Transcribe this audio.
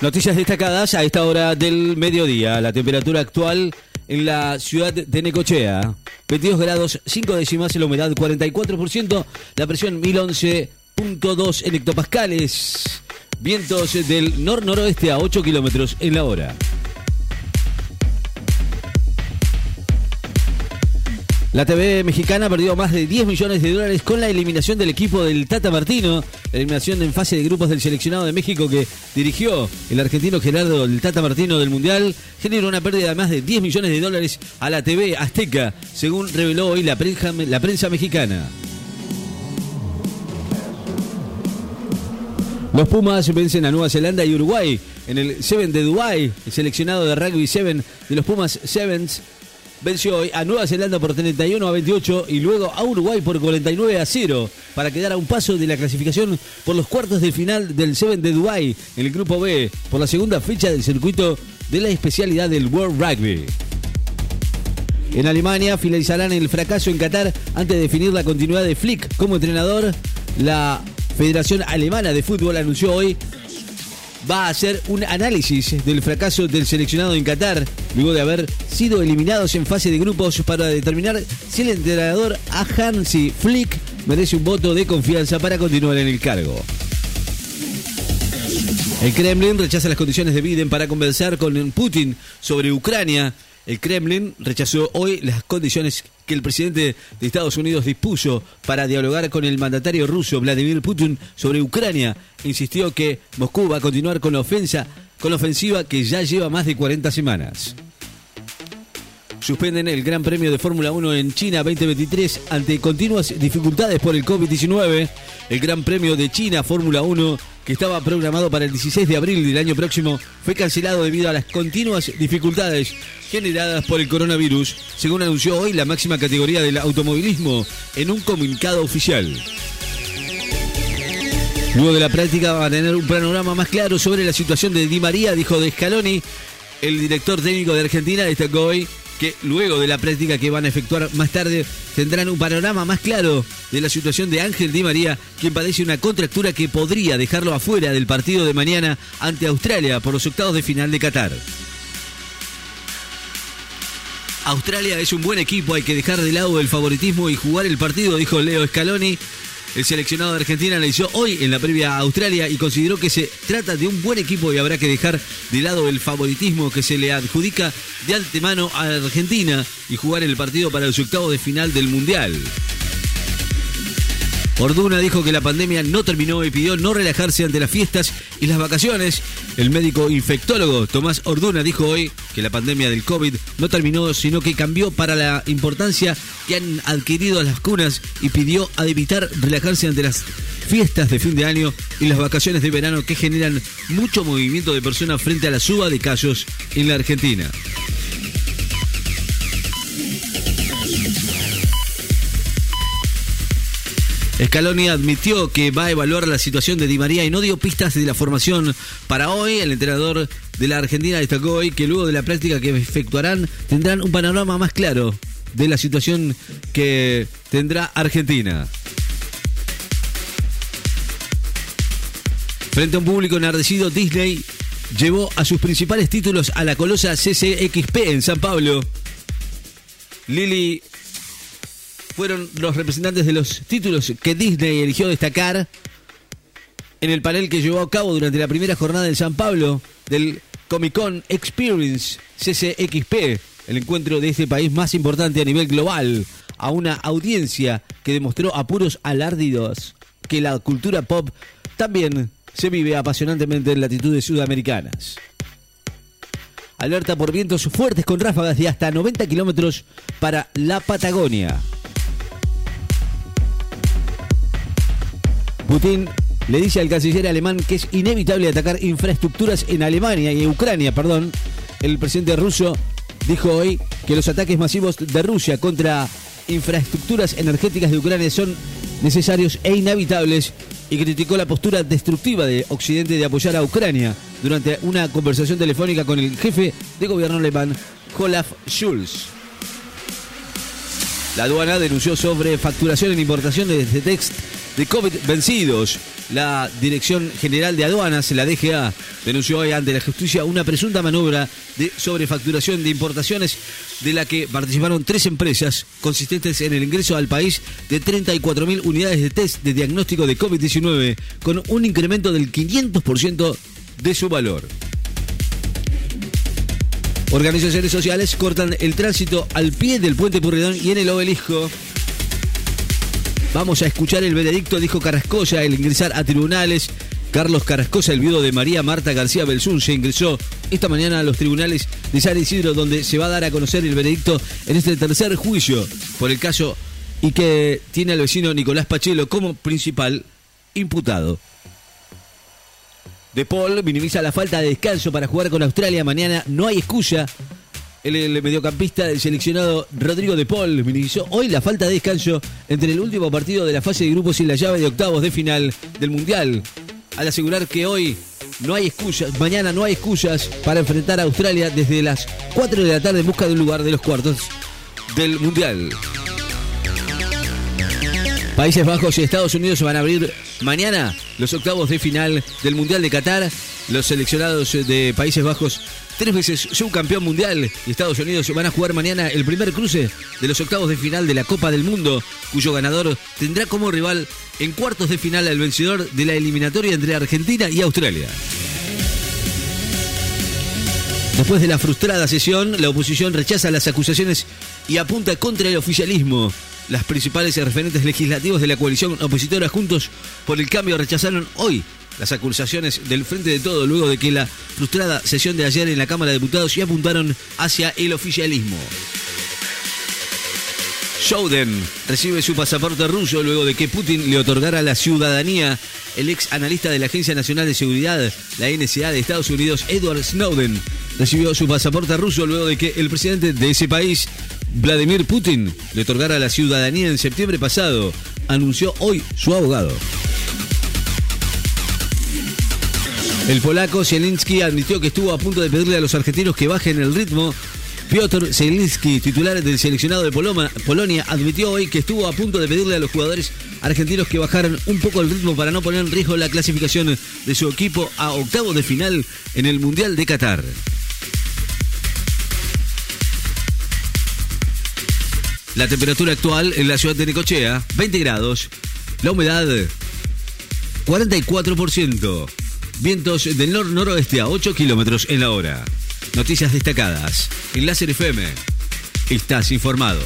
Noticias destacadas a esta hora del mediodía. La temperatura actual en la ciudad de Necochea. 22 grados 5 décimas, la humedad 44%, la presión 1011.2 en hectopascales. Vientos del nor-noroeste a 8 kilómetros en la hora. La TV mexicana perdió más de 10 millones de dólares con la eliminación del equipo del Tata Martino, eliminación en fase de grupos del seleccionado de México que dirigió el argentino Gerardo el Tata Martino del Mundial, generó una pérdida de más de 10 millones de dólares a la TV Azteca, según reveló hoy la prensa, la prensa mexicana. Los Pumas vencen a Nueva Zelanda y Uruguay en el Seven de Dubai. El seleccionado de rugby Seven de los Pumas Sevens venció hoy a Nueva Zelanda por 31 a 28 y luego a Uruguay por 49 a 0 para quedar a un paso de la clasificación por los cuartos de final del Seven de Dubai en el grupo B por la segunda fecha del circuito de la especialidad del World Rugby. En Alemania finalizarán el fracaso en Qatar antes de definir la continuidad de Flick como entrenador. La Federación Alemana de Fútbol anunció hoy va a hacer un análisis del fracaso del seleccionado en Qatar, luego de haber sido eliminados en fase de grupos para determinar si el entrenador Hansi Flick merece un voto de confianza para continuar en el cargo. El Kremlin rechaza las condiciones de Biden para conversar con Putin sobre Ucrania. El Kremlin rechazó hoy las condiciones que el presidente de Estados Unidos dispuso para dialogar con el mandatario ruso Vladimir Putin sobre Ucrania. Insistió que Moscú va a continuar con la ofensa, con la ofensiva que ya lleva más de 40 semanas. Suspenden el Gran Premio de Fórmula 1 en China 2023 ante continuas dificultades por el COVID-19. El Gran Premio de China Fórmula 1, que estaba programado para el 16 de abril del año próximo, fue cancelado debido a las continuas dificultades generadas por el coronavirus, según anunció hoy la máxima categoría del automovilismo en un comunicado oficial. Luego de la práctica va a tener un panorama más claro sobre la situación de Di María, dijo de Scaloni. El director técnico de Argentina destacó hoy que luego de la práctica que van a efectuar más tarde tendrán un panorama más claro de la situación de Ángel Di María, quien padece una contractura que podría dejarlo afuera del partido de mañana ante Australia por los octavos de final de Qatar. Australia es un buen equipo, hay que dejar de lado el favoritismo y jugar el partido, dijo Leo Scaloni. El seleccionado de Argentina analizó hoy en la previa a Australia y consideró que se trata de un buen equipo y habrá que dejar de lado el favoritismo que se le adjudica de antemano a Argentina y jugar el partido para el octavo de final del Mundial. Orduna dijo que la pandemia no terminó y pidió no relajarse ante las fiestas y las vacaciones. El médico infectólogo Tomás Orduna dijo hoy que la pandemia del COVID no terminó, sino que cambió para la importancia que han adquirido las vacunas y pidió a evitar relajarse ante las fiestas de fin de año y las vacaciones de verano que generan mucho movimiento de personas frente a la suba de casos en la Argentina. Scaloni admitió que va a evaluar la situación de Di María y no dio pistas de la formación para hoy. El entrenador de la Argentina destacó hoy que luego de la práctica que efectuarán tendrán un panorama más claro de la situación que tendrá Argentina. Frente a un público enardecido, Disney llevó a sus principales títulos a la colosa CCXP en San Pablo. Lili fueron los representantes de los títulos que Disney eligió destacar en el panel que llevó a cabo durante la primera jornada en San Pablo del Comic Con Experience CCXP, el encuentro de este país más importante a nivel global, a una audiencia que demostró a puros que la cultura pop también se vive apasionantemente en latitudes sudamericanas. Alerta por vientos fuertes con ráfagas de hasta 90 kilómetros para la Patagonia. Putin le dice al canciller alemán que es inevitable atacar infraestructuras en Alemania y Ucrania, perdón. El presidente ruso dijo hoy que los ataques masivos de Rusia contra infraestructuras energéticas de Ucrania son necesarios e inevitables y criticó la postura destructiva de Occidente de apoyar a Ucrania durante una conversación telefónica con el jefe de gobierno alemán, Olaf Scholz. La aduana denunció sobre facturación en importaciones de text de COVID vencidos. La Dirección General de Aduanas, la DGA, denunció hoy ante la justicia una presunta maniobra de sobrefacturación de importaciones de la que participaron tres empresas consistentes en el ingreso al país de 34.000 unidades de test de diagnóstico de COVID-19 con un incremento del 500% de su valor. Organizaciones sociales cortan el tránsito al pie del puente Purredón y en el obelisco. Vamos a escuchar el veredicto, dijo Carrascosa, el ingresar a tribunales. Carlos Carrascosa, el viudo de María Marta García Belsun, se ingresó esta mañana a los tribunales de San Isidro, donde se va a dar a conocer el veredicto en este tercer juicio por el caso y que tiene al vecino Nicolás Pachelo como principal imputado. De Paul minimiza la falta de descanso para jugar con Australia. Mañana no hay excusa. El, mediocampista del seleccionado Rodrigo De Paul minimizó hoy la falta de descanso entre el último partido de la fase de grupos y la llave de octavos de final del Mundial. Al asegurar que hoy no hay excusas, mañana no hay excusas para enfrentar a Australia desde las 4 de la tarde en busca de un lugar de los cuartos del Mundial. Países Bajos y Estados Unidos van a abrir mañana los octavos de final del Mundial de Qatar. Los seleccionados de Países Bajos, tres veces subcampeón mundial, y Estados Unidos van a jugar mañana el primer cruce de los octavos de final de la Copa del Mundo, cuyo ganador tendrá como rival en cuartos de final al vencedor de la eliminatoria entre Argentina y Australia. Después de la frustrada sesión, la oposición rechaza las acusaciones y apunta contra el oficialismo. Las principales referentes legislativos de la coalición opositora Juntos por el Cambio rechazaron hoy las acusaciones del Frente de Todo luego de que la frustrada sesión de ayer en la Cámara de Diputados y apuntaron hacia el oficialismo. Showden recibe su pasaporte ruso luego de que Putin le otorgara la ciudadanía. El ex analista de la Agencia Nacional de Seguridad, la NSA de Estados Unidos, Edward Snowden, recibió su pasaporte ruso luego de que el presidente de ese país, Vladimir Putin, le otorgara la ciudadanía en septiembre pasado, anunció hoy su abogado. El polaco Zielinski admitió que estuvo a punto de pedirle a los argentinos que bajen el ritmo. Piotr Zielinski, titular del seleccionado de Polonia, admitió hoy que estuvo a punto de pedirle a los jugadores argentinos que bajaran un poco el ritmo para no poner en riesgo la clasificación de su equipo a octavos de final en el Mundial de Qatar. La temperatura actual en la ciudad de Necochea, 20 grados. La humedad, 44%. Vientos del nor-noroeste a 8 kilómetros en la hora. Noticias destacadas. En Láser FM. Estás informado.